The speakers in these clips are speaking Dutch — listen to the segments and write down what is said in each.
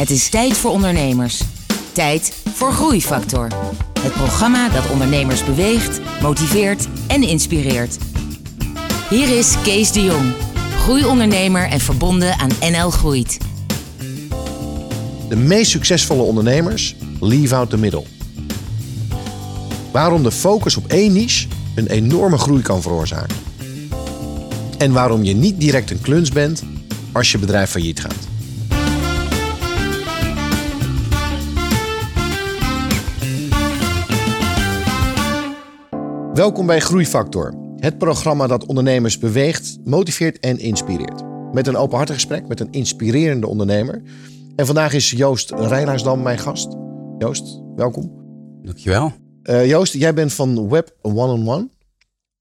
Het is tijd voor ondernemers. Tijd voor Groeifactor. Het programma dat ondernemers beweegt, motiveert en inspireert. Hier is Kees de Jong, groeiondernemer en verbonden aan NL Groeit. De meest succesvolle ondernemers leave out the middle. Waarom de focus op één niche een enorme groei kan veroorzaken. En waarom je niet direct een kluns bent als je bedrijf failliet gaat. Welkom bij Groeifactor, het programma dat ondernemers beweegt, motiveert en inspireert. Met een openhartig gesprek met een inspirerende ondernemer. En vandaag is Joost Rijlaarsdam mijn gast. Joost, welkom. Dankjewel. Uh, Joost, jij bent van Web One-on-One.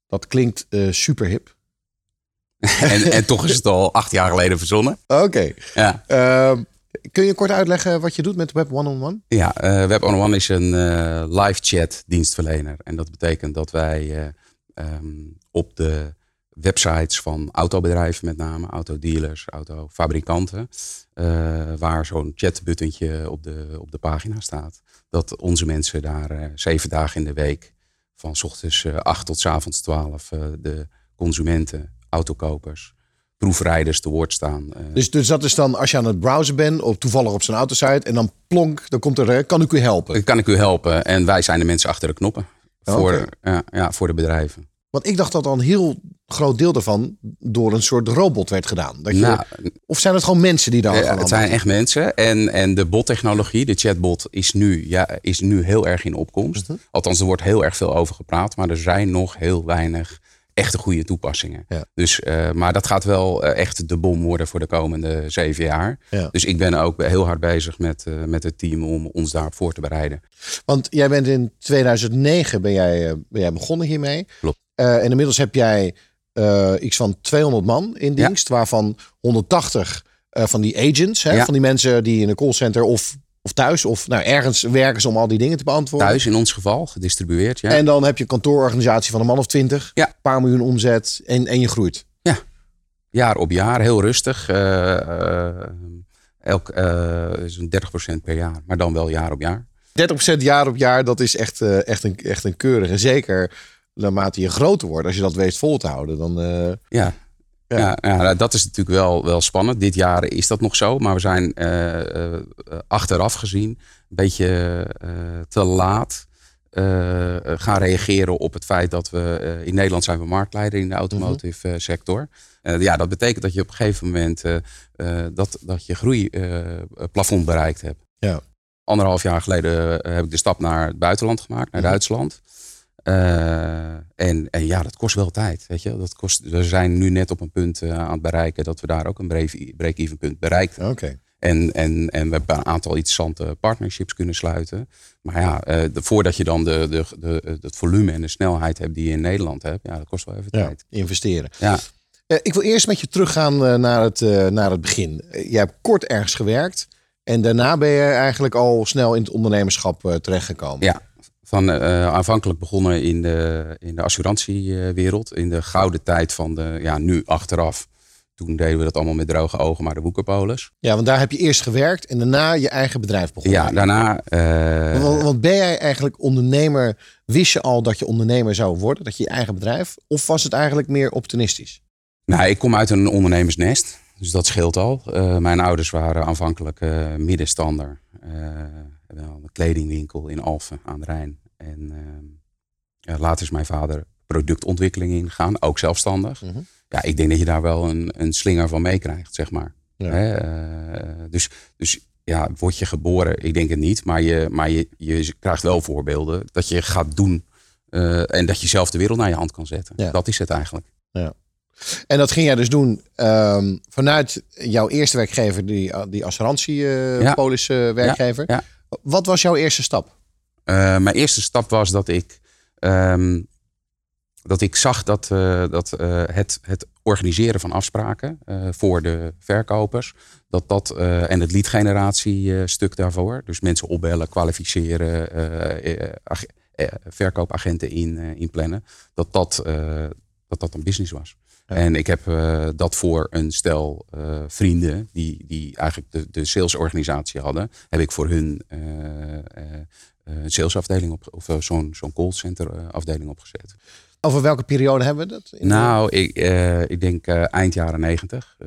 Dat klinkt uh, super hip. en, en, toch is het al acht jaar geleden verzonnen. Oké. Ja. Uh, kun je kort uitleggen wat je doet met Web One-on-One? Ja, uh, Web One-on-One is een live chat dienstverlener. En dat betekent dat wij um, op de websites van autobedrijven met name, autodealers, autofabrikanten, waar zo'n chatbuttentje op de, op de pagina staat, dat onze mensen daar zeven dagen in de week van s ochtends 8 tot s avonds 12 de consumenten, autokopers, proefrijders te woord staan. Dus, dus dat is dan als je aan het browsen bent, of toevallig op zijn autosite, en dan plonk, dan komt er, kan ik u helpen? Kan ik u helpen? En wij zijn de mensen achter de knoppen voor, ja, ja, voor de bedrijven. Want ik dacht dat al een heel groot deel daarvan door een soort robot werd gedaan. Dat je, Nou, of zijn het gewoon mensen die daar Ja, gaan het zijn aan- echt mensen. En, en de bottechnologie, de chatbot, is nu, ja, is nu heel erg in opkomst. Mhm. Althans, er wordt heel erg veel over gepraat. Maar er zijn nog heel weinig echte goede toepassingen. Ja. Dus, eh, maar dat gaat wel eh, echt de bom worden voor de komende zeven jaar. Ja. Dus ik ben ook heel hard bezig met, eh, met het team om ons daarop voor te bereiden. Want jij bent in 2009 ben jij, ben jij begonnen hiermee. Klopt. En inmiddels heb jij iets van 200 man in Ja. dienst, waarvan 180 eh, van die agents, hè, van die mensen die in een callcenter of, of thuis of nou, ergens werken ze om al die dingen te beantwoorden. Thuis in ons geval, gedistribueerd. Ja. En dan heb je een kantoororganisatie van een man of 20, Ja. een paar miljoen omzet en, en je groeit. jaar op jaar, heel rustig. eh, eh, elk, eh, zo'n 30% per jaar, maar dan wel jaar op jaar. 30% jaar op jaar, dat is echt, eh, echt, een, echt een keurige. Zeker naarmate je groter wordt, als je dat weet vol te houden, dan. Ja. Ja. Ja. Ja, dat is natuurlijk wel, wel spannend. Dit jaar is dat nog zo, maar we zijn eh, eh, achteraf gezien een beetje eh, te laat gaan reageren op het feit dat we in Nederland zijn we marktleider in de automotive eh, sector. Ja, dat betekent dat je op een gegeven moment dat, dat je groeiplafond bereikt hebt. Ja. Anderhalf jaar geleden heb ik de stap naar het buitenland gemaakt, naar Mhm. Duitsland. Eh, en, en ja, dat kost wel tijd. Weet je? Dat kost, we zijn nu net op een punt eh, aan het bereiken dat we daar ook een break- break-even punt bereikt Oké. en, en, en we hebben een aantal interessante partnerships kunnen sluiten. Maar ja, eh, de, voordat je dan de, de, de, het volume en de snelheid hebt die je in Nederland hebt, ja, dat kost wel even Ja, tijd. investeren. Ja, ik wil eerst met je teruggaan naar, het, naar het begin. Jij hebt kort ergens gewerkt. En daarna ben je eigenlijk al snel in het ondernemerschap terechtgekomen. ja. Van, eh, aanvankelijk begonnen in de, in de assurantiewereld. In de gouden tijd van de, ja, nu achteraf. Toen deden we dat allemaal met droge ogen, maar de woekerpolis. Ja, want daar heb je eerst gewerkt en daarna je eigen bedrijf begonnen. Ja, daarna... eh, Want, want ben jij eigenlijk ondernemer? Wist je al dat je ondernemer zou worden? Dat je je eigen bedrijf? Of was het eigenlijk meer optimistisch? Nou, ik kom uit een ondernemersnest. Dus dat scheelt al. Eh, mijn ouders waren aanvankelijk middenstander. Een kledingwinkel in Alphen aan de Rijn. En ehm, ja, later is mijn vader productontwikkeling ingegaan, ook zelfstandig. Mhm. Ja, ik denk dat je daar wel een, een slinger van meekrijgt, zeg maar. Ja. Hè, eh, dus, dus ja, word je geboren? Ik denk het niet. Maar je, maar je, je krijgt wel voorbeelden dat je gaat doen. eh, en dat je zelf de wereld naar je hand kan zetten. Ja. Dat is het eigenlijk. En dat ging jij dus doen ehm, vanuit jouw eerste werkgever, die, die assurantiepolis Ja. eh werkgever. Wat was jouw eerste stap? Eh, mijn eerste stap was dat ik, ehm, dat ik zag dat, eh, dat eh, het, het organiseren van afspraken voor de verkopers, dat dat en het lead generatie eh, stuk daarvoor, dus mensen opbellen, kwalificeren, ag- verkoopagenten in, inplannen, dat dat, dat dat een business was. En ik heb dat voor een stel vrienden die, die eigenlijk de, de salesorganisatie hadden, heb ik voor hun een salesafdeling op, of zo'n zo'n callcenter afdeling opgezet. Over welke periode hebben we dat? nou, ik, ik denk eind jaren 90,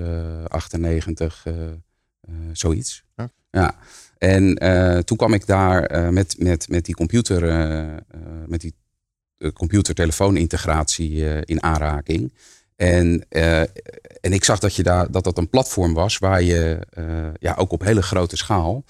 98, zoiets. Ja. En uh, toen kwam ik daar uh, met, met, met die computer, uh, met die computer-telefoon-integratie in aanraking. En, en ik zag dat, je daar, dat dat een platform was waar je ja, ook op hele grote schaal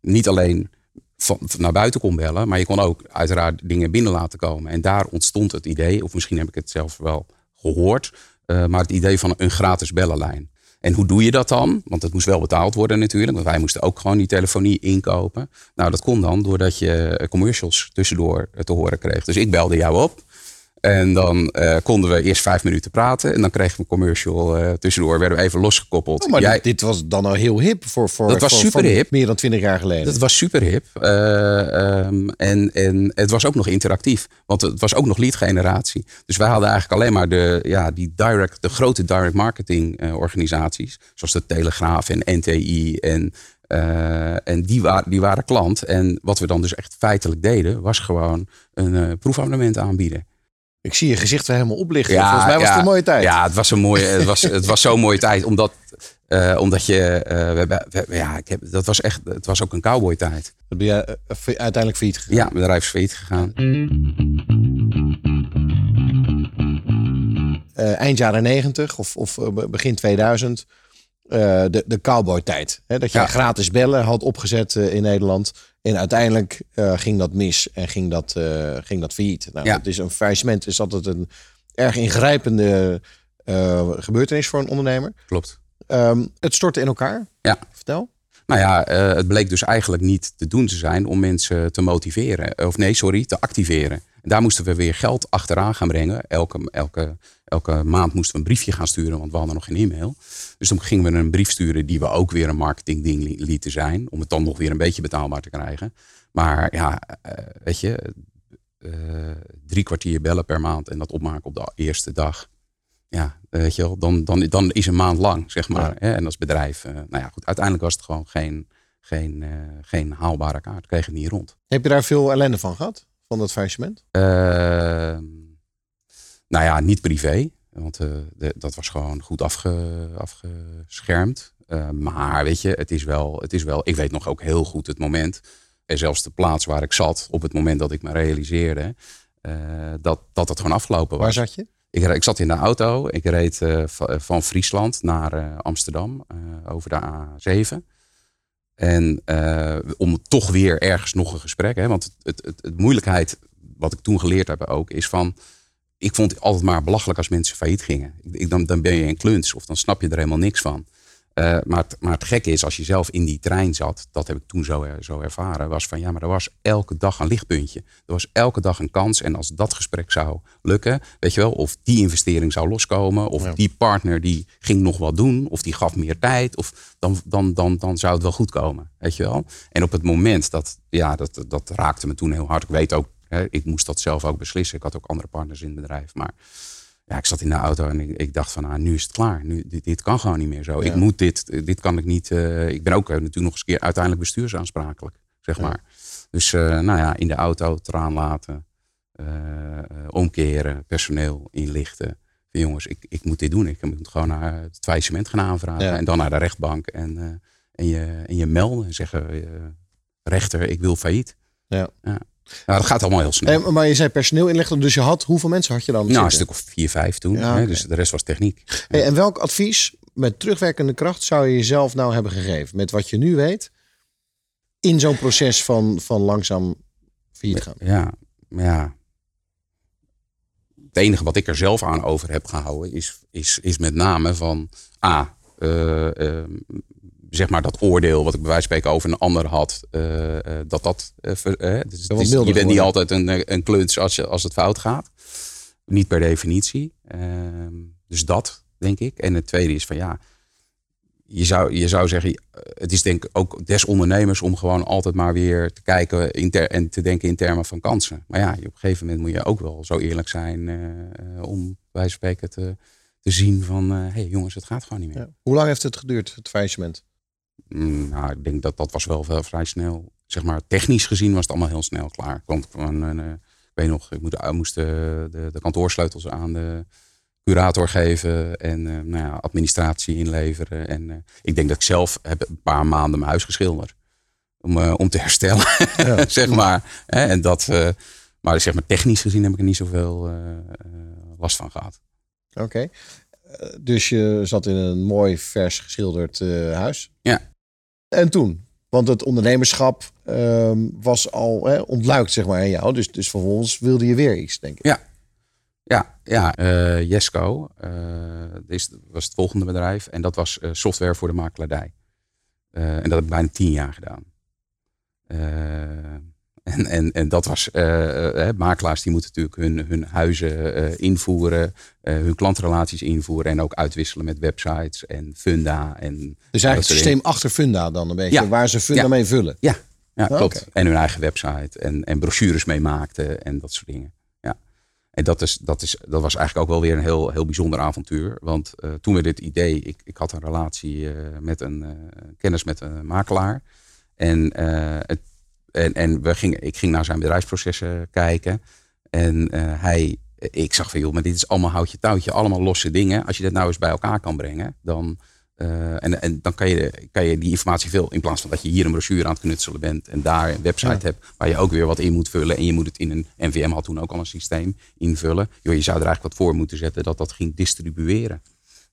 niet alleen van, naar buiten kon bellen, maar je kon ook uiteraard dingen binnen laten komen. En daar ontstond het idee, of misschien heb ik het zelf wel gehoord, maar het idee van een gratis bellenlijn. En hoe doe je dat dan? Want het moest wel betaald worden natuurlijk. Want wij moesten ook gewoon die telefonie inkopen. Nou, dat kon dan doordat je commercials tussendoor te horen kreeg. Dus ik belde jou op. En dan uh, konden we eerst vijf minuten praten. En dan kregen we een commercial uh, tussendoor. Werden we even losgekoppeld. Oh, maar Jij, dit, was dan al heel hip voor, voor, dat was voor, super hip. meer dan twintig jaar geleden. Dat was super hip. Uh, um, en, en het was ook nog interactief. Want het was ook nog lead generatie. Dus wij hadden eigenlijk alleen maar de, ja, die direct, de grote direct marketing organisaties. Zoals de Telegraaf en NTI en uh, en die, waren die waren klant. En wat we dan dus echt feitelijk deden, was gewoon een uh, proefabonnement aanbieden. Ik zie je gezicht weer helemaal oplichten. Ja, Volgens mij was het een mooie tijd. Ja, het was een mooie, het was, het was zo'n mooie tijd. Omdat, uh, omdat je, uh, we, we, ja, ik heb, dat was echt, het was ook een cowboy tijd. Ben je uh, uiteindelijk failliet gegaan? Ja, bedrijf is failliet gegaan. eind jaren 90 of, of begin 2000. de, de cowboy tijd. Hè? Dat je ja. gratis bellen had opgezet in Nederland. En uiteindelijk uh, ging dat mis en ging dat, uh, ging dat failliet. Nou, ja. dat is een faillissement is altijd een erg ingrijpende uh, gebeurtenis voor een ondernemer. Klopt. Um, het stortte in elkaar. Ja. Vertel. Nou ja, het bleek dus eigenlijk niet te doen te zijn om mensen te motiveren. Of nee, sorry, te activeren. En daar moesten we weer geld achteraan gaan brengen. Elke, elke, elke maand moesten we een briefje gaan sturen, want we hadden nog geen e-mail. Dus dan gingen we een brief sturen die we ook weer een marketingding lieten zijn. Om het dan nog weer een beetje betaalbaar te krijgen. Maar ja, weet je, uh, drie kwartier bellen per maand en dat opmaken op de eerste dag. Ja, weet je wel, dan, dan, dan is een maand lang, zeg maar. Ja. Hè? En als bedrijf, uh, nou ja, goed, uiteindelijk was het gewoon geen, geen, geen haalbare kaart. Kreeg het niet rond. Heb je daar veel ellende van gehad? Van dat faillissement? Nou ja, niet privé. Want uh, de, dat was gewoon goed afge, afgeschermd. Uh, maar weet je, het is, wel, het is wel. Ik weet nog ook heel goed het moment. En zelfs de plaats waar ik zat. op het moment dat ik me realiseerde. Uh, dat, dat het gewoon afgelopen was. Waar zat je? Ik, ik zat in de auto. Ik reed van Friesland naar Amsterdam. over de A7. En om toch weer ergens nog een gesprek. Hè, want het, het, het, moeilijkheid. wat ik toen geleerd heb ook. is van ik vond het altijd maar belachelijk als mensen failliet gingen. Ik, dan, dan ben je een kluns of dan snap je er helemaal niks van. Uh, maar, het, maar het gekke is, als je zelf in die trein zat, dat heb ik toen zo, zo ervaren, was van ja, maar er was elke dag een lichtpuntje. Er was elke dag een kans. En als dat gesprek zou lukken, weet je wel, of die investering zou loskomen, of ja. die partner die ging nog wat doen, of die gaf meer tijd, of dan, dan, dan, dan zou het wel goed komen. Weet je wel? En op het moment dat, ja, dat, dat raakte me toen heel hard. Ik weet ook ik moest dat zelf ook beslissen. Ik had ook andere partners in het bedrijf. Maar ja, ik zat in de auto en ik, ik dacht van, ah, nu is het klaar. Nu, dit, dit kan gewoon niet meer zo. Ja. Ik moet dit, dit kan ik niet. Uh, ik ben ook uh, natuurlijk nog eens keer uiteindelijk bestuursaansprakelijk, zeg ja. maar. Dus uh, nou ja, in de auto traan laten, omkeren, personeel inlichten. Jongens, ik, ik moet dit doen. Ik moet gewoon naar het faillissement gaan aanvragen. Ja. En dan naar de rechtbank en, en, je, en je melden en zeggen, rechter, ik wil failliet. Ja. ja. Nou, dat gaat allemaal heel snel. En, maar je zei personeel inleggen, dus je had, hoeveel mensen had je dan? Nou, een stuk of vier, vijf toen. Ja, okay. hè, dus de rest was techniek. Hey, en welk advies met terugwerkende kracht zou je jezelf nou hebben gegeven? Met wat je nu weet, in zo'n proces van, van langzaam failliet gaan? Ja, ja. Het enige wat ik er zelf aan over heb gehouden is, is, is met name van... A, uh, uh, zeg maar dat oordeel wat ik bij wijze van spreken over een ander had, uh, uh, dat dat. Uh, dus is, je bent niet altijd een, een kluns als, je, als het fout gaat. Niet per definitie. Ehm, dus dat, denk ik. En het tweede is van ja, je zou, je zou zeggen, het is denk ik ook des ondernemers om gewoon altijd maar weer te kijken ter, en te denken in termen van kansen. Maar ja, op een gegeven moment moet je ook wel zo eerlijk zijn om bij spreken te, te zien van, hé hey, jongens, het gaat gewoon niet meer. Ja. Hoe lang heeft het geduurd, het faillissement? Mm, nou, ik denk dat dat was wel, wel vrij snel. Zeg maar, technisch gezien was het allemaal heel snel klaar. Want uh, ik weet nog, ik moest, moest de, de, de, kantoorsleutels aan de curator geven en nou ja, administratie inleveren. En ik denk dat ik zelf heb een paar maanden mijn huis geschilderd. Om, om te herstellen, ja. zeg maar. En dat, maar zeg maar technisch gezien heb ik er niet zoveel last van gehad. Oké. Okay. Dus je zat in een mooi vers geschilderd huis. Ja. En toen? Want het ondernemerschap um, was al hè, ontluikt, zeg maar, in jou. Dus, dus vervolgens wilde je weer iets, denk ik. Ja, ja, ja. Uh, Jesco uh, dit was het volgende bedrijf. En dat was uh, software voor de makelaardij. en dat heb ik bijna tien jaar gedaan. En, en, en dat was, uh, makelaars die moeten natuurlijk hun, hun huizen uh, invoeren, hun klantrelaties invoeren en ook uitwisselen met websites en Funda. En dus eigenlijk het systeem achter Funda dan een beetje, ja. waar ze Funda ja. mee vullen. Ja, ja klopt. Okay. En hun eigen website en, en brochures mee maakten en dat soort dingen. Ja. En dat, is, dat, is, dat was eigenlijk ook wel weer een heel, heel bijzonder avontuur. Want toen we dit idee, ik, ik had een relatie met een kennis met een makelaar. En het en, en we gingen, ik ging naar zijn bedrijfsprocessen kijken. En uh, hij, ik zag van joh, maar dit is allemaal houtje touwtje, allemaal losse dingen. Als je dat nou eens bij elkaar kan brengen, dan, uh, en, en dan kan je, kan je die informatie veel, in plaats van dat je hier een brochure aan het knutselen bent en daar een website ja. hebt waar je ook weer wat in moet vullen. En je moet het in een, NVM had toen ook al een systeem invullen. Joh, je zou er eigenlijk wat voor moeten zetten dat dat ging distribueren.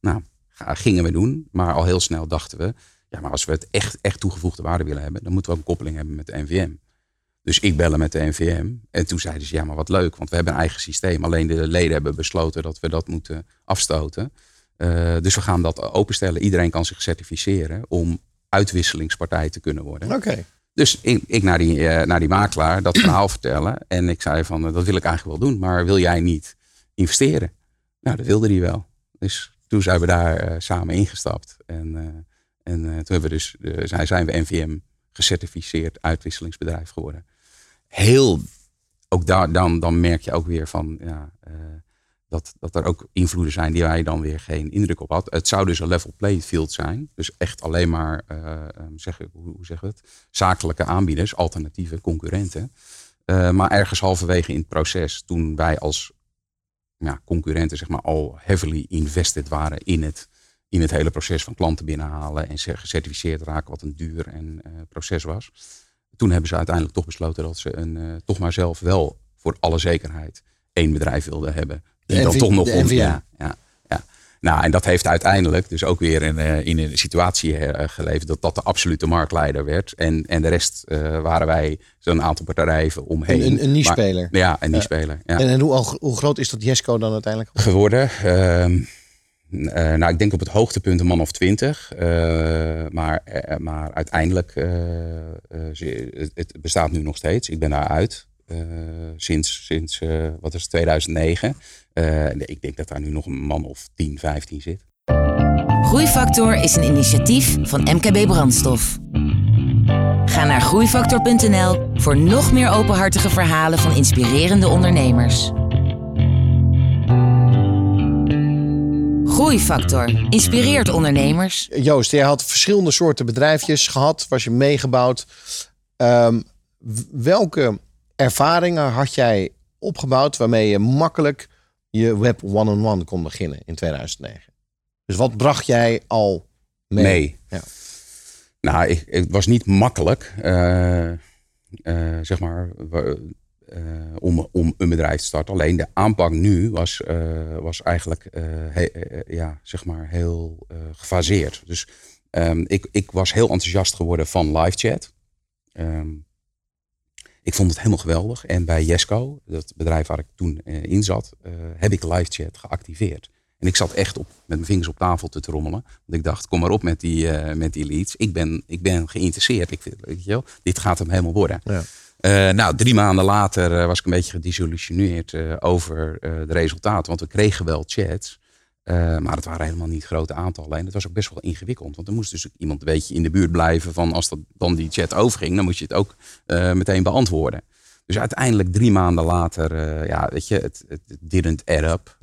Nou, gingen we doen, maar al heel snel dachten we, ja, maar als we het echt, echt toegevoegde waarde willen hebben, dan moeten we ook een koppeling hebben met de NVM. Dus ik bellen met de NVM. En toen zeiden ze, ja, maar wat leuk, want we hebben een eigen systeem. Alleen de leden hebben besloten dat we dat moeten afstoten. Uh, dus we gaan dat openstellen. Iedereen kan zich certificeren om uitwisselingspartij te kunnen worden. Oké. Okay. Dus ik, ik, naar, die, uh, naar die makelaar dat verhaal vertellen. En ik zei van, uh, dat wil ik eigenlijk wel doen. Maar wil jij niet investeren? Nou, dat wilde hij wel. Dus toen zijn we daar samen ingestapt. En en uh, toen hebben we dus, uh, zijn, we NVM gecertificeerd uitwisselingsbedrijf geworden. Heel, ook daar, dan, dan merk je ook weer van, ja, uh, dat, dat er ook invloeden zijn die wij dan weer geen indruk op had. Het zou dus een level playing field zijn. Dus echt alleen maar, zeg, hoe, hoe zeg het, zakelijke aanbieders, alternatieve concurrenten. maar ergens halverwege in het proces, toen wij als concurrenten zeg maar, al heavily invested waren in het in het hele proces van klanten binnenhalen en gecertificeerd raken, wat een duur en, uh, proces was. Toen hebben ze uiteindelijk toch besloten dat ze een, uh, toch maar zelf wel voor alle zekerheid één bedrijf wilden hebben. Die dan toch nog NVM. ja, ja, ja. Nou, en dat heeft uiteindelijk dus ook weer in, uh, in een situatie geleverd dat dat de absolute marktleider werd. En, en de rest waren wij zo'n aantal bedrijven omheen. Een, een, niche-speler. Ja, een niche-speler. Ja. En, en hoe, hoe, groot is dat Jesco dan uiteindelijk geworden? Uh, nou, ik denk op het hoogtepunt een man of twintig. Uh, maar, uh, maar uiteindelijk, het, het, bestaat nu nog steeds. Ik ben daaruit sinds, sinds wat is het, 2009. ik denk dat daar nu nog een man of 10, 15 zit. Groeifactor is een initiatief van MKB Brandstof. Ga naar groeifactor.nl voor nog meer openhartige verhalen van inspirerende ondernemers. Groeifactor inspireert ondernemers. Joost, jij had verschillende soorten bedrijfjes gehad, was je meegebouwd. Um, welke ervaringen had jij opgebouwd waarmee je makkelijk je web one-on-one kon beginnen in 2009? Dus wat bracht jij al mee? mee. Ja. Nou, ik, het was niet makkelijk. Uh, uh, zeg maar, om, om een bedrijf te starten. Alleen de aanpak nu was, uh, was eigenlijk he, ja, zeg maar heel gefaseerd. Dus um, ik, ik was heel enthousiast geworden van live chat. Um, ik vond het helemaal geweldig. En bij Jesco, dat bedrijf waar ik toen in zat, heb ik live chat geactiveerd. En ik zat echt op, met mijn vingers op tafel te trommelen. Want ik dacht, kom maar op met die, met die leads. Ik ben, ik ben geïnteresseerd. Ik, weet je wel, dit gaat hem helemaal worden. Ja. Uh, nou, drie maanden later uh, was ik een beetje gedesillusioneerd uh, over de resultaten. Want we kregen wel chats, maar het waren helemaal niet grote aantallen. En het was ook best wel ingewikkeld. Want er moest dus iemand een beetje in de buurt blijven van als dat dan die chat overging, dan moest je het ook meteen beantwoorden. Dus uiteindelijk drie maanden later, ja, weet je, het, het didn't add up.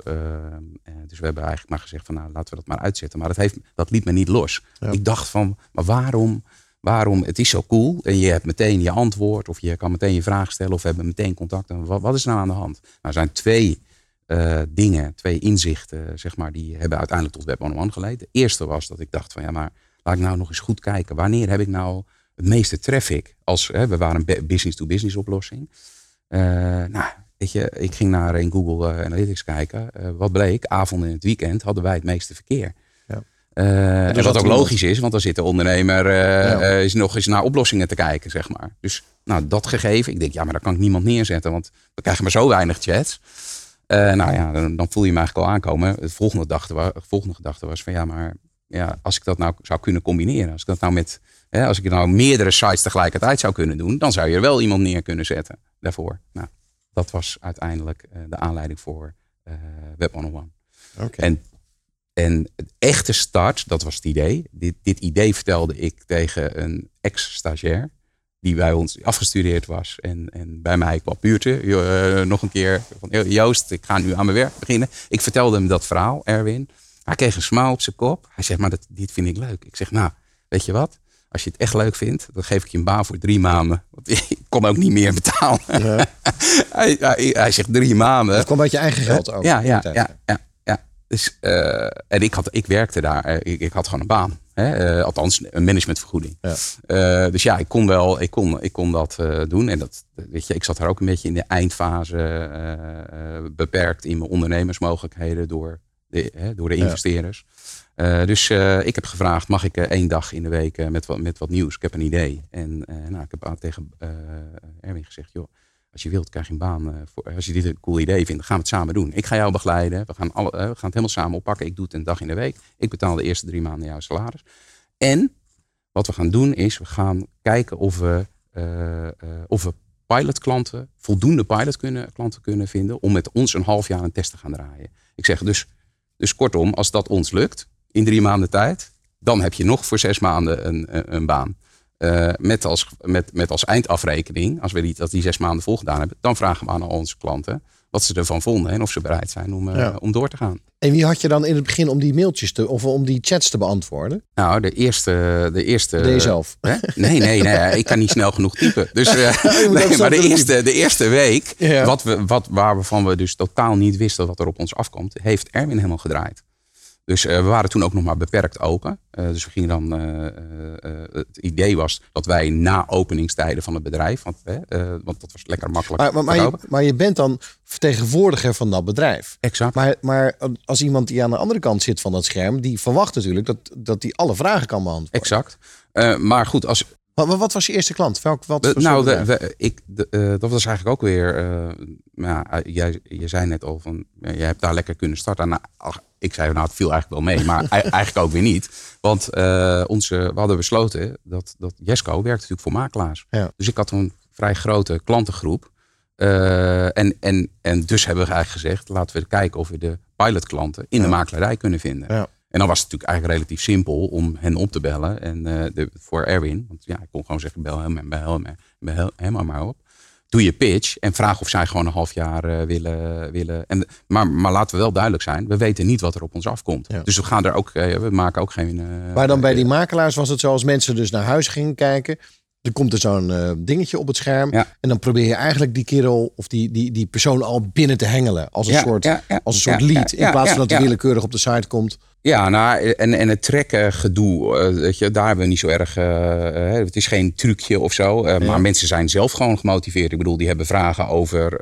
Dus we hebben eigenlijk maar gezegd van, nou, laten we dat maar uitzetten. Maar dat, heeft, dat liet me niet los. Ik dacht van, maar waarom, waarom, het is zo cool. En je hebt meteen je antwoord, of je kan meteen je vraag stellen, of we hebben meteen contact. Wat, wat is nou aan de hand? Nou, er zijn twee uh, dingen, twee inzichten, zeg maar, die hebben uiteindelijk tot Web on One geleid. De eerste was dat ik dacht van, ja, maar laat ik nou nog eens goed kijken. Wanneer heb ik nou het meeste traffic. Als, hè, we waren een business-to-business oplossing. Uh, nou, weet je, ik ging naar in Google uh, Analytics kijken. Wat bleek, avond en het weekend hadden wij het meeste verkeer. Ja. en dus wat ook logisch is, want dan zit de ondernemer ja. is nog eens naar oplossingen te kijken, zeg maar. Dus nou, dat gegeven, ik denk, ja, maar daar kan ik niemand neerzetten, want we krijgen maar zo weinig chats. nou ja, dan, dan, voel je me eigenlijk al aankomen. De volgende gedachte, was, volgende gedachte was van, ja, maar ja, als ik dat nou zou kunnen combineren, als ik dat nou met als ik nou meerdere sites tegelijkertijd zou kunnen doen, dan zou je er wel iemand neer kunnen zetten daarvoor. Nou, dat was uiteindelijk uh, de aanleiding voor uh, Web 101. Okay. En, en het echte start, dat was het idee. Dit, dit idee vertelde ik tegen een ex-stagiair die bij ons afgestudeerd was en, en bij mij kwam buurten. Uh, nog een keer van Joost, ik ga nu aan mijn werk beginnen. Ik vertelde hem dat verhaal, Erwin. Hij kreeg een smaal op zijn kop. Hij zegt, maar dat, dit vind ik leuk. Ik zeg, nou, weet je wat? Als je het echt leuk vindt, dan geef ik je een baan voor drie maanden. Want ik kon ook niet meer betalen. Ja. hij, hij, hij, zegt drie maanden. Dat kwam uit je eigen geld ook. Ja, ja, ja, ja, ja. Dus, uh, en ik, had, ik werkte daar. Uh, ik, ik, had gewoon een baan. Hè? Uh, althans, een managementvergoeding. Ja. dus ja, ik kon wel, ik kon, ik kon dat doen. En dat, weet je, ik zat daar ook een beetje in de eindfase beperkt in mijn ondernemersmogelijkheden door de, hè, door de investeerders. Dus ik heb gevraagd, mag ik één dag in de week met, wat, met wat nieuws? Ik heb een idee. En nou, ik heb tegen Erwin gezegd, joh, als je wilt krijg je een baan. voor, als je dit een cool idee vindt, gaan we het samen doen. Ik ga jou begeleiden. We gaan, alle, we gaan het helemaal samen oppakken. Ik doe het een dag in de week. Ik betaal de eerste drie maanden jouw salaris. En wat we gaan doen is, we gaan kijken of we, of we pilotklanten, voldoende pilotklanten kunnen vinden om met ons een half jaar een test te gaan draaien. Ik zeg dus, dus kortom, als dat ons lukt, in drie maanden tijd, dan heb je nog voor zes maanden een, een, baan. Uh, met, als, met, met als eindafrekening, als we die, dat die zes maanden volgedaan hebben, dan vragen we aan al onze klanten wat ze ervan vonden en of ze bereid zijn om, uh, om door te gaan. En wie had je dan in het begin om die mailtjes te, of om die chats te beantwoorden? Nou, de eerste. De eerste zelf? Hè? Nee, nee, nee, ik kan niet snel genoeg typen. Dus, uh, nee, maar de eerste, de eerste week, ja. wat we, wat, waarvan we dus totaal niet wisten wat er op ons afkomt, heeft Erwin helemaal gedraaid. Dus uh, we waren toen ook nog maar beperkt open. Uh, dus we gingen dan. Uh, het idee was dat wij na openingstijden van het bedrijf. Want, want dat was lekker makkelijk. Maar, maar, maar, je, maar, je, bent dan vertegenwoordiger van dat bedrijf. Exact. Maar, maar als iemand die aan de andere kant zit van dat scherm. die verwacht natuurlijk dat, dat die alle vragen kan beantwoorden. Exact. maar goed, als, wat, wat, was je eerste klant? Welk, wat nou, de, ik, de, uh, dat was eigenlijk ook weer. Uh, ja, jij, je zei net al van. je hebt daar lekker kunnen starten. Nou, ik zei, nou, het viel eigenlijk wel mee, maar eigenlijk ook weer niet. Want onze, we hadden besloten dat, dat Jesco werkt natuurlijk voor makelaars. Ja. Dus ik had een vrij grote klantengroep. En, en, en dus hebben we eigenlijk gezegd, laten we kijken of we de pilotklanten in de makelaarij kunnen vinden. Ja. En dan was het natuurlijk eigenlijk relatief simpel om hen op te bellen. En uh, de, voor Erwin, want ja, ik kon gewoon zeggen, bel hem en bel hem, en bel hem maar op doe je pitch en vraag of zij gewoon een half jaar uh, willen. willen. En, maar, maar laten we wel duidelijk zijn, we weten niet wat er op ons afkomt. Dus we gaan er ook, uh, we maken ook geen. Maar dan bij die makelaars was het zo als mensen dus naar huis gingen kijken. Er komt er zo'n dingetje op het scherm. Ja. En dan probeer je eigenlijk die kerel of die, die, die persoon al binnen te hengelen. Als een ja, soort, als een soort lead. in plaats van dat hij willekeurig op de site komt. Ja, nou, en, en het trekken gedoe, uh, weet je, daar hebben we niet zo erg. Uh, het is geen trucje of zo. Maar mensen zijn zelf gewoon gemotiveerd. Ik bedoel, die hebben vragen over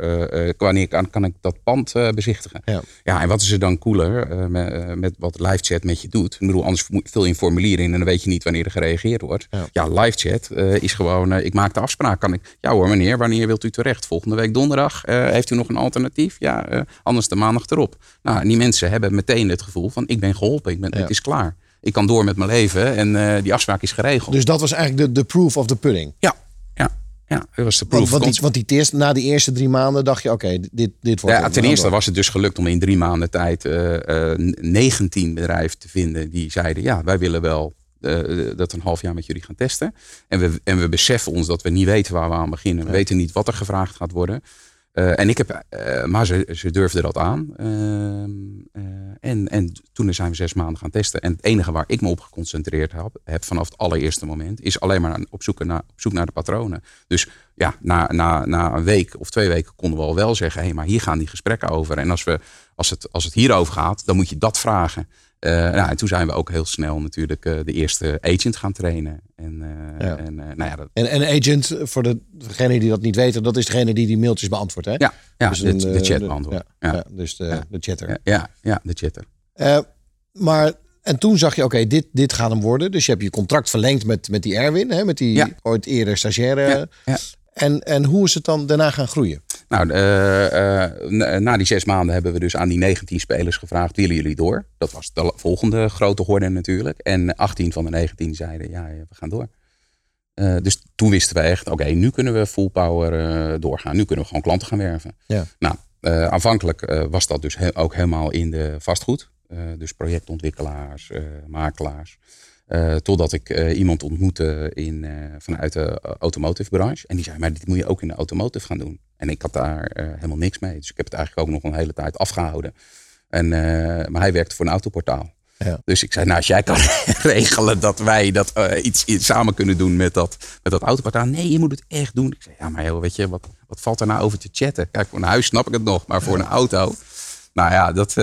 wanneer kan, kan ik dat pand bezichtigen. Ja. ja, en wat is er dan cooler met, met wat LiveChat met je doet? Ik bedoel, anders vul je een formulier in en dan weet je niet wanneer er gereageerd wordt. Ja, ja LiveChat is gewoon, ik maak de afspraak. Kan ik, ja hoor, meneer, wanneer wilt u terecht? Volgende week donderdag. heeft u nog een alternatief? Ja, anders de maandag erop. Nou, en die mensen hebben meteen het gevoel van, ik ben geholpen ik ben, Het is klaar. Ik kan door met mijn leven en uh, die afspraak is geregeld. Dus dat was eigenlijk de, de proof of the pudding? Ja, ja. Ja, dat was de proof. Want, want, die, want die na die eerste drie maanden dacht je, oké, dit, dit wordt... Ja, ten eerste was het dus gelukt om in drie maanden tijd uh, uh, 19 bedrijven te vinden die zeiden, ja, wij willen wel uh, dat een half jaar met jullie gaan testen. En we, en we beseffen ons dat we niet weten waar we aan beginnen. We weten niet wat er gevraagd gaat worden. Uh, en ik heb, uh, maar ze, ze durfden dat aan. Uh, en, en toen zijn we zes maanden gaan testen. En het enige waar ik me op geconcentreerd heb, heb vanaf het allereerste moment, is alleen maar op zoek naar, op zoek naar de patronen. Dus ja, na, na, na een week of twee weken konden we al wel zeggen, hé, hey, maar hier gaan die gesprekken over. En als, we, als, het, als het hierover gaat, dan moet je dat vragen. Uh, nou, en toen zijn we ook heel snel natuurlijk uh, de eerste agent gaan trainen. En, uh, ja. en, nou ja, dat... en, en agent, voor de, degenen die dat niet weten, dat is degene die die mailtjes beantwoordt, hè? Ja, ja Dus de, een, de chat de- beantwoord. Ja, Ja, dus de, de chatter. ja, ja, de chatter. Eh, maar, en toen zag je, oké, dit, dit gaat hem worden. Dus je hebt je contract verlengd met, met die Erwin, hè, met die ooit eerder stagiaire. En, en hoe is het dan daarna gaan groeien? Nou, eh, eh, na, die zes maanden hebben we dus aan die 19 spelers gevraagd: willen jullie door? Dat was de volgende grote horde natuurlijk. En 18 van de 19 zeiden: ja, we gaan door. Eh, dus toen wisten we echt: oké, nu kunnen we full power doorgaan. Nu kunnen we gewoon klanten gaan werven. Ja. Nou, aanvankelijk was dat dus he- ook helemaal in de vastgoed. Dus projectontwikkelaars, makelaars. Totdat ik iemand ontmoette in, vanuit de automotive branche. En die zei, maar dit moet je ook in de automotive gaan doen. En ik had daar eh, helemaal niks mee. Dus ik heb het eigenlijk ook nog een hele tijd afgehouden. En, eh, maar hij werkte voor een autoportaal. Ja. Dus ik zei, nou als jij kan regelen dat wij dat, eh, iets, iets samen kunnen doen met dat, met dat autoportaal. Nee, je moet het echt doen. Ik zei, ja maar joh, weet je, wat, wat valt er nou over te chatten? Kijk, voor een huis snap ik het nog, maar voor een auto... Nou ja, dat,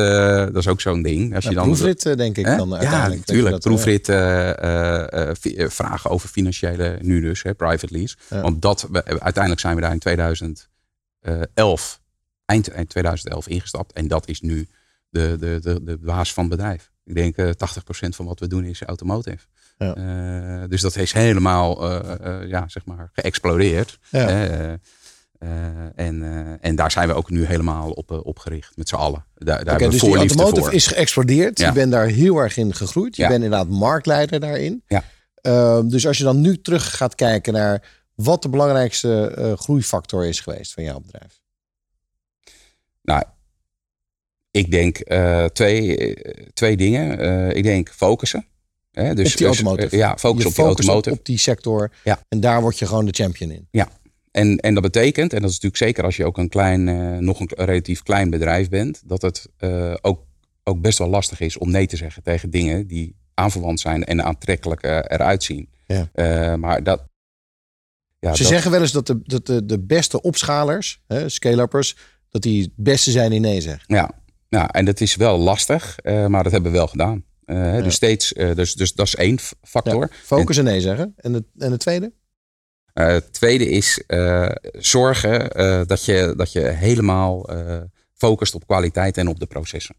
dat is ook zo'n ding. Als je dan proefrit, denk ik Hè? dan ja, uiteindelijk. je natuurlijk. dat, Proefrit, vragen over financiële, nu dus, hè, private lease. Ja. Want dat, uiteindelijk zijn we daar in 2011, eind, eind 2011 ingestapt. En dat is nu de, de, de, de baas van het bedrijf. Ik denk eh 80% van wat we doen is automotive. Ja. Eh, dus dat is helemaal, eh, eh, ja, zeg maar, geëxplodeerd. Ja. Eh, eh, en, eh, en daar zijn we ook nu helemaal op, eh, op gericht, met z'n allen. Daar, daar we dus die automotive voor. is geëxplodeerd. Ja. Je bent daar heel erg in gegroeid. Je bent inderdaad marktleider daarin. Ja. Ehm, dus als je dan nu terug gaat kijken naar wat de belangrijkste eh, groeifactor is geweest van jouw bedrijf. Nou, ik denk eh, twee, eh, twee dingen. Ik denk focussen. Hè, dus, op die dus, automotive. ja, focus Je op die automotive. Op die sector. Ja. En daar word je gewoon de champion in. En, en dat betekent, en dat is natuurlijk zeker als je ook een klein, nog een relatief klein bedrijf bent, dat het ook, ook best wel lastig is om nee te zeggen tegen dingen die aanverwant zijn en aantrekkelijk eruit zien. Ja. Maar dat. Ja, Ze dat- zeggen wel eens dat de, dat de, de beste opschalers, hè, scale-uppers, dat die het beste zijn in nee zeggen. Ja, nou, en dat is wel lastig, eh, maar dat hebben we wel gedaan. Eh, Dus steeds, eh, dus, dus dat is één factor. Ja, focus en nee zeggen. En de, en de tweede? Het tweede is zorgen dat, je, dat je helemaal focust op kwaliteit en op de processen.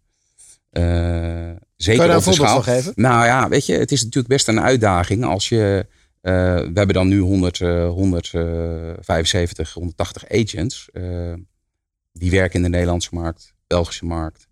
Eh, Kan zeker je daar een voorbeeld van geven? Nou ja, weet je, het is natuurlijk best een uitdaging als je. Eh, we hebben dan nu 100, eh, 175, 180 agents. eh, die werken in de Nederlandse markt, Belgische markt,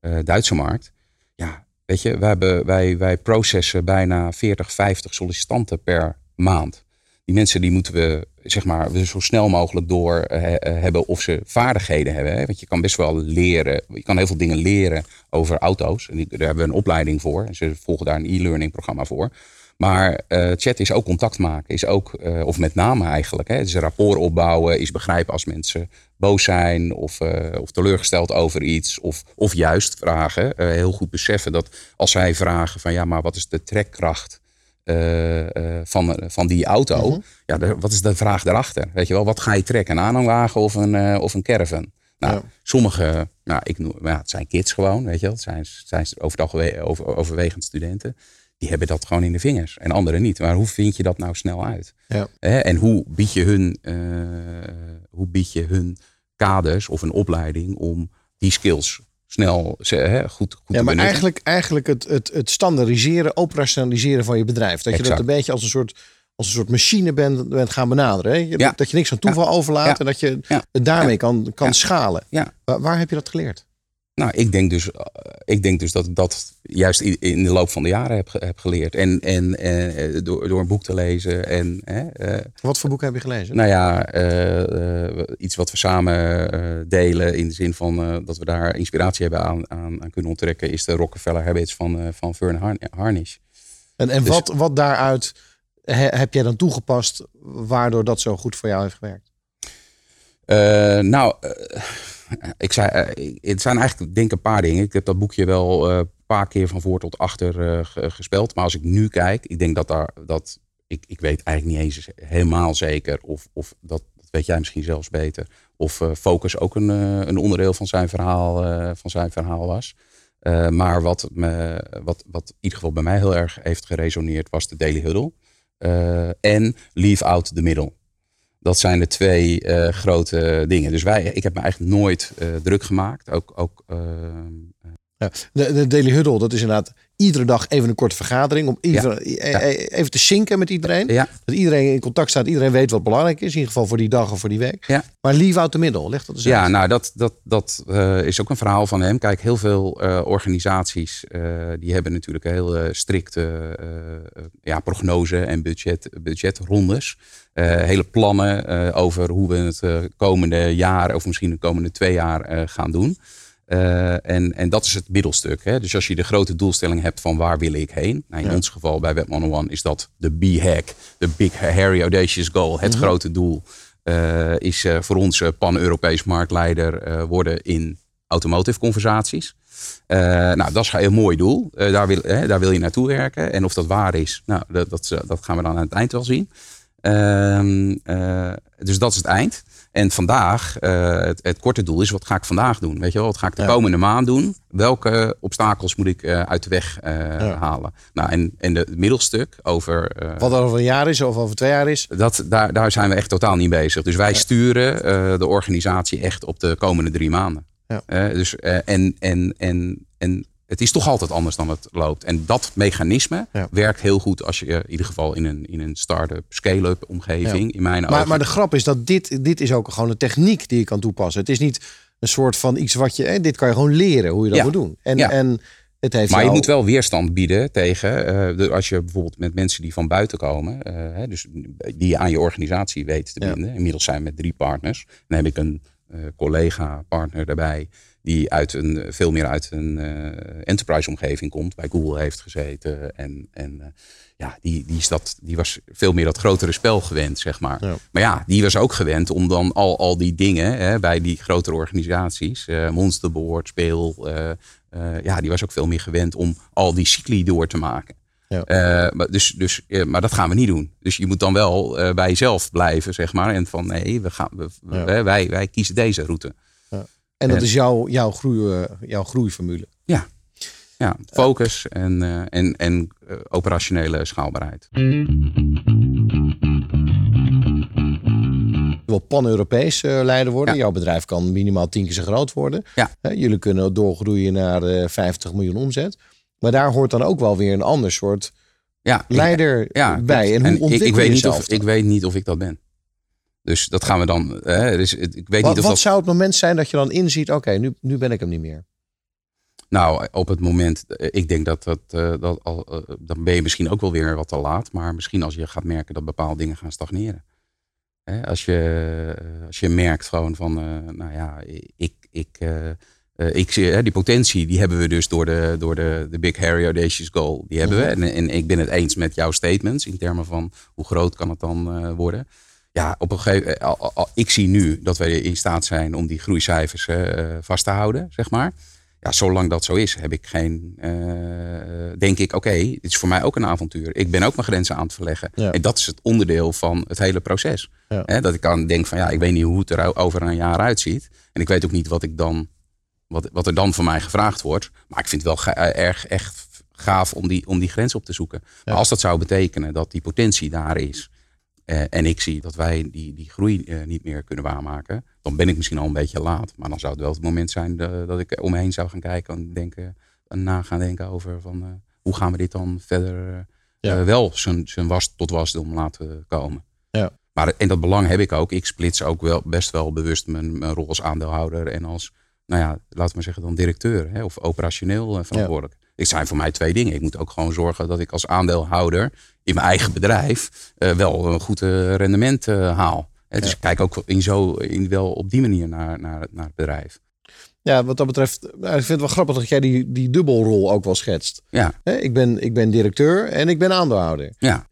eh, Duitse markt. Ja, weet je, wij, hebben, wij, wij processen bijna 40, 50 sollicitanten per maand. Die mensen die moeten we, zeg maar, zo snel mogelijk door hebben of ze vaardigheden hebben. Hè? Want je kan best wel leren, je kan heel veel dingen leren over auto's. En daar hebben we een opleiding voor. En ze volgen daar een e-learning programma voor. Maar eh, chat is ook contact maken, is ook, eh, of met name eigenlijk, hè, is een rapport opbouwen, is begrijpen als mensen boos zijn of, eh, of teleurgesteld over iets, of, of juist vragen. heel goed beseffen dat als zij vragen van ja, maar wat is de trekkracht van, van die auto? Mhm. Ja, de- wat is de vraag daarachter? Weet je wel, wat ga je trekken? Een aanhangwagen of een, of een caravan? Nou, Ja. sommige, nou, ik noem, ja, het zijn kids gewoon, weet je wel. Het zijn, zijn over het algemeen over, overwegend studenten. Die hebben dat gewoon in de vingers en anderen niet. Maar hoe vind je dat nou snel uit? Ja. En hoe bied je hun, eh, hoe bied je hun kaders of een opleiding om die skills snel hè, goed, goed Ja, te maar eigenlijk, eigenlijk het, het, het standaardiseren, operationaliseren van je bedrijf. Dat je dat een beetje als een soort, als een soort machine bent, bent gaan benaderen. Hè? Ja. Dat je niks aan toeval overlaat Ja. en dat je het daarmee kan, kan schalen. Ja. Waar, waar heb je dat geleerd? Nou, ik denk dus, eh, ik denk dus dat ik dat juist in de loop van de jaren heb, heb geleerd. En, en eh, door, door een boek te lezen. En, hè, eh, Wat voor boek heb je gelezen? nou ja, iets wat we samen delen. In de zin van dat we daar inspiratie hebben aan, aan, aan kunnen onttrekken. Is de Rockefeller Habits van, van Vern Har- Harnish. En, en Dus- wat, wat daaruit he- heb jij dan toegepast waardoor dat zo goed voor jou heeft gewerkt? Eh, nou, eh, ik zei, eh, het zijn eigenlijk denk een paar dingen. Ik heb dat boekje wel een paar keer van voor tot achter ge- gespeld. Maar als ik nu kijk, ik denk dat daar dat ik, ik weet eigenlijk niet eens helemaal zeker of, of dat, dat weet jij misschien zelfs beter. Of focus ook een, een onderdeel van zijn verhaal, van zijn verhaal was. Maar wat, me, wat, wat in ieder geval bij mij heel erg heeft geresoneerd was de Daily Huddle. En Leave Out the Middle. Dat zijn de twee eh, grote dingen. Dus wij, ik heb me eigenlijk nooit eh, druk gemaakt. Ook, ook eh, Ja. De, de Daily Huddle, dat is inderdaad iedere dag even een korte vergadering. Om ieder, e- e- even te synken met iedereen. ja, Dat iedereen in contact staat. Iedereen weet wat belangrijk is. In ieder geval voor die dag of voor die week. Maar leave out the middle. Leg dat eens Ja, uit. nou dat, dat, dat eh, is ook een verhaal van hem. Kijk, heel veel eh, organisaties eh, die hebben natuurlijk heel eh, strikte ja, prognose en budget, budgetrondes. Hele plannen over hoe we het komende jaar of misschien de komende twee jaar gaan doen. Eh, en, en dat is het middelstuk. Hè? Dus als je de grote doelstelling hebt van waar wil ik heen. Nou, in Ja. ons geval bij Web 101 is dat de B-hack. De Big Hairy Audacious Goal. Het grote doel eh, is eh, voor ons pan-Europees marktleider worden in automotive conversaties. Nou, dat is een heel mooi doel. Daar, wil, hè, daar wil je naartoe werken. En of dat waar is, nou, dat, dat, dat gaan we dan aan het eind wel zien. Ehm, eh, dus dat is het eind. En vandaag, eh, het, het korte doel is, wat ga ik vandaag doen? Weet je wel, wat ga ik de Ja. komende maand doen? Welke obstakels moet ik eh, uit de weg eh, Ja. halen? Nou, en, en de, het middelstuk over... Wat er over een jaar is of over twee jaar is. dat, daar, daar zijn we echt totaal niet bezig. Dus wij sturen de organisatie echt op de komende drie maanden. Ja. Dus, en, en, en, en het is toch altijd anders dan het loopt. En dat mechanisme Ja. werkt heel goed als je in ieder geval in een, in een start-up, scale-up omgeving, in mijn Maar, ogen. maar de grap is dat dit, dit is ook gewoon een techniek die je kan toepassen. Het is niet een soort van iets wat je... dit kan je gewoon leren hoe je dat Ja. moet doen. En, en het heeft Maar je moet wel weerstand bieden tegen, eh, als je bijvoorbeeld met mensen die van buiten komen, eh, dus die je aan je organisatie weet te binden. Inmiddels zijn we met drie partners. Dan heb ik een eh, collega-partner daarbij, die uit een, veel meer uit een eh, enterprise-omgeving komt, bij Google heeft gezeten. En, en eh, ja, die, die, is dat, die was veel meer dat grotere spel gewend, zeg maar. Ja. Maar ja, die was ook gewend om dan al, al die dingen hè, bij die grotere organisaties, eh Monsterboard, Speel, eh, eh, ja, die was ook veel meer gewend om al die cycli door te maken. Ja. Eh, maar, dus, dus, eh, maar dat gaan we niet doen. Dus je moet dan wel eh, bij jezelf blijven, zeg maar. En van nee, we gaan, we, Ja. wij, wij kiezen deze route. En dat en- is jouw, jouw, groei, eh, jouw groeiformule. Ja, ja focus en, eh, en, en eh, operationele schaalbaarheid. Je wil pan-Europees eh, leider worden. Ja. Jouw bedrijf kan minimaal tien keer zo groot worden. Ja. Jullie kunnen doorgroeien naar eh 50 miljoen omzet. Maar daar hoort dan ook wel weer een ander soort Ja, ik- leider ja, bij. En hoe ik, ontwikkel ik, weet je niet of, dan? ik weet niet of ik dat ben. Dus dat gaan we dan. Hè, dus ik weet Wat, niet of wat dat. zou het moment zijn dat je dan inziet... oké, nu, nu ben ik hem niet meer. Nou, op het moment, eh, ik denk dat dat, eh, dat al, eh, dan ben je misschien ook wel weer wat te laat. Maar misschien als je gaat merken dat bepaalde dingen gaan stagneren. Hè, als, je, als je merkt gewoon van, nou ja, ik, ik, ik zie, hè, die potentie, die hebben we dus door de, door de, de Big Harry Audacious Goal. Die hebben we. En, en ik ben het eens met jouw statements in termen van hoe groot kan het dan worden. Ja, op een gegeven al- al- ik zie nu dat wij in staat zijn om die groeicijfers eh, vast te houden, zeg maar. Ja, zolang dat zo is, heb ik geen. eh, denk ik, oké, dit is voor mij ook een avontuur. Ik ben ook mijn grenzen aan het verleggen. Ja. En dat is het onderdeel van het hele proces. Ja. Dat ik dan denk van ja, ik weet niet hoe het er over een jaar uitziet. En ik weet ook niet wat ik dan. Wat, wat er dan van mij gevraagd wordt. Maar ik vind het wel eh, erg echt gaaf om die, om die grens op te zoeken. Maar als dat zou betekenen dat die potentie daar is. Eh, en ik zie dat wij die, die groei eh, niet meer kunnen waarmaken. Dan ben ik misschien al een beetje laat. Maar dan zou het wel het moment zijn eh, dat ik om me heen zou gaan kijken. En, denken, en na gaan denken over van, hoe gaan we dit dan verder Ja. wel zijn, was tot wasdom laten komen. Ja. Maar en dat belang heb ik ook. Ik splits ook wel best wel bewust mijn, mijn rol als aandeelhouder en als, nou ja, laten we maar zeggen dan directeur hè, of operationeel verantwoordelijk. Het zijn voor mij twee dingen. Ik moet ook gewoon zorgen dat ik als aandeelhouder in mijn eigen bedrijf eh, wel een goed eh, rendement eh, haal. Hè, dus ik kijk ook in zo, in wel op die manier naar, naar, naar het bedrijf. Ja, wat dat betreft, ik vind het wel grappig dat jij die, die dubbelrol ook wel schetst. Ja. Ik, ben, ik ben directeur en ik ben aandeelhouder. Ja.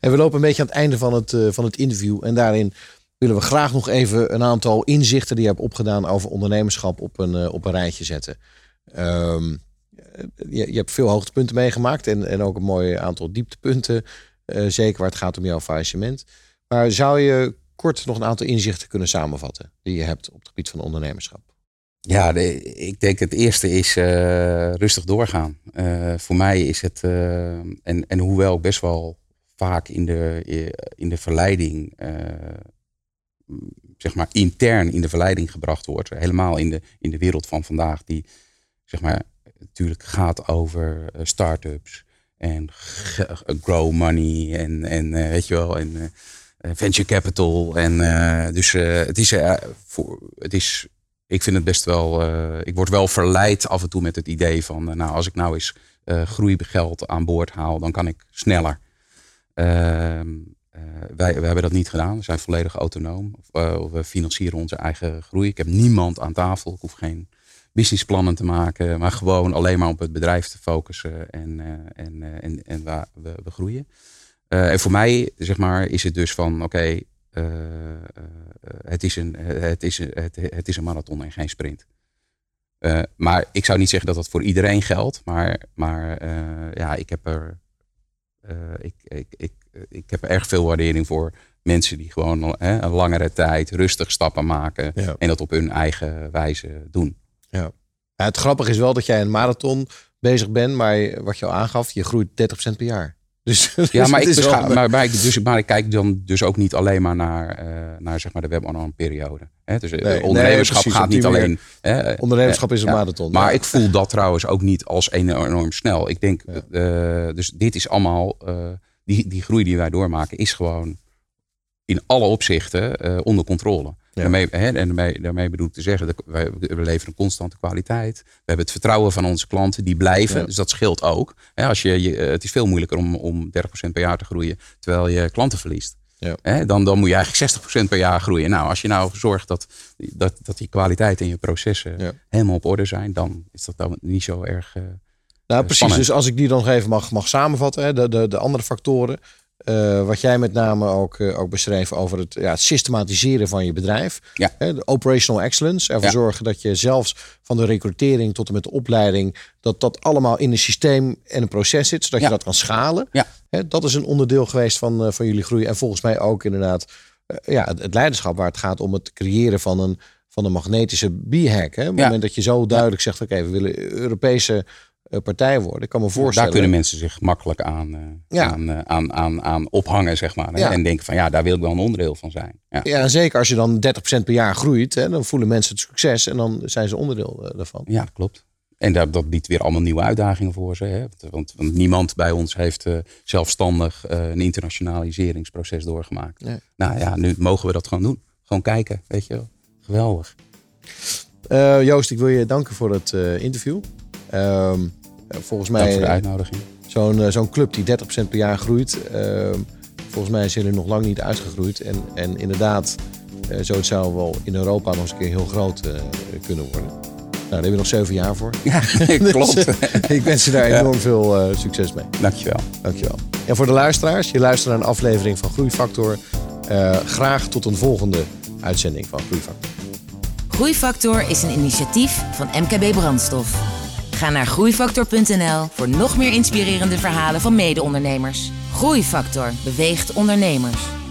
En we lopen een beetje aan het einde van het, van het interview. En daarin willen we graag nog even een aantal inzichten die je hebt opgedaan over ondernemerschap op een, op een rijtje zetten. Ehm, je, je hebt veel hoogtepunten meegemaakt en, en ook een mooi aantal dieptepunten. eh, zeker waar het gaat om jouw faillissement. Maar zou je kort nog een aantal inzichten kunnen samenvatten die je hebt op het gebied van ondernemerschap? Ja, ik denk het eerste is eh, rustig doorgaan. Eh, voor mij is het, eh, en, en hoewel best wel vaak in de, in de verleiding, eh, zeg maar intern in de verleiding gebracht wordt, helemaal in de, in de wereld van vandaag, die zeg maar natuurlijk gaat over eh, start-ups en g- grow money en, en eh, weet je wel, en eh, venture capital. En eh, dus eh, het is, eh, voor, het is ik vind het best wel. eh, ik word wel verleid af en toe met het idee van. eh, nou, als ik nou eens eh groeigeld aan boord haal, dan kan ik sneller. Eh, wij, wij hebben dat niet gedaan. We zijn volledig autonoom. Eh, we financieren onze eigen groei. Ik heb niemand aan tafel. Ik hoef geen businessplannen te maken, maar gewoon alleen maar op het bedrijf te focussen en, eh, en, eh, en, en waar we, we groeien. Eh, en voor mij, zeg maar, is het dus van oké, het, is een, het, is het, het is een marathon en geen sprint. Maar ik zou niet zeggen dat dat voor iedereen geldt. Maar, maar ja, ik heb er. ik, ik, ik, ik heb er erg veel waardering voor mensen die gewoon hè, een langere tijd rustig stappen maken. Ja. En dat op hun eigen wijze doen. Ja, het grappige is wel dat jij een marathon bezig bent, maar wat je al aangaf, je groeit 30% per jaar. Dus, Ja, dus maar ik, bescha- maar, maar, ik, dus, maar ik kijk dan dus ook niet alleen maar naar, eh, naar zeg maar de webperiode. Hè? Dus eh, Nee, ondernemerschap gaat niet alleen. hè, Ondernemerschap is een ja. marathon. Maar ja. ik voel dat trouwens ook niet als enorm snel. Ik denk, Ja. eh, dus dit is allemaal, die, die groei die wij doormaken, is gewoon in alle opzichten onder controle. Ja. Daarmee, hè, en daarmee, daarmee bedoel ik te zeggen, dat wij, we leveren een constante kwaliteit. We hebben het vertrouwen van onze klanten, die blijven. Ja. Dus dat scheelt ook. Hè, als je, je, eh, het is veel moeilijker om, om 30% per jaar te groeien, terwijl je klanten verliest. Ja. Hè, dan, dan moet je eigenlijk 60% per jaar groeien. Nou, als je nou zorgt dat, dat, dat die kwaliteit in je processen helemaal op orde zijn, dan is dat dan niet zo erg. eh, Nou, precies. spannend. Dus als ik die dan nog even mag, mag samenvatten, hè, de, de, de andere factoren. Eh, wat jij met name ook, eh, ook beschreef over het, ja, het systematiseren van je bedrijf. Ja. Hè, de operational excellence. Ervoor Ja. zorgen dat je zelfs van de recrutering tot en met de opleiding. dat dat allemaal in een systeem en een proces zit. zodat Ja. je dat kan schalen. Hè, dat is een onderdeel geweest van, eh, van jullie groei. En volgens mij ook inderdaad ja, het, het leiderschap waar het gaat om het creëren van een, van een magnetische b-hack. Hè? Op het moment dat je zo duidelijk zegt: oké, we willen Europese partij worden. Ik kan me voorstellen. Daar kunnen mensen zich makkelijk aan, eh, Ja. aan, eh, aan, aan, aan ophangen, zeg maar. Ja. En denken van ja, daar wil ik wel een onderdeel van zijn. Ja. Ja, zeker als je dan 30% per jaar groeit, hè, dan voelen mensen het succes en dan zijn ze onderdeel eh, daarvan. Ja, klopt. En dat, dat biedt weer allemaal nieuwe uitdagingen voor ze. Hè? Want, want, want niemand bij ons heeft eh, zelfstandig eh, een internationaliseringsproces doorgemaakt. Nee. Nou ja, nu mogen we dat gewoon doen. Gewoon kijken, weet je wel. Geweldig. Eh, Joost, ik wil je danken voor het eh, interview. Ehm, volgens Dank voor de mij uitnodiging. zo'n eh, zo'n club die 30% per jaar groeit. ehm, volgens mij zijn jullie nog lang niet uitgegroeid. En, en inderdaad, eh, zo het zou wel in Europa nog eens een keer heel groot eh, kunnen worden. Nou, daar heb je nog zeven jaar voor. Ja, klopt. Dus, eh, ik wens je daar enorm veel eh, succes mee. Dankjewel. Dankjewel. En voor de luisteraars, je luistert naar een aflevering van Groeifactor. Eh, graag tot een volgende uitzending van Groeifactor. Groeifactor is een initiatief van MKB Brandstof. Ga naar groeifactor.nl voor nog meer inspirerende verhalen van mede-ondernemers. Groeifactor beweegt ondernemers.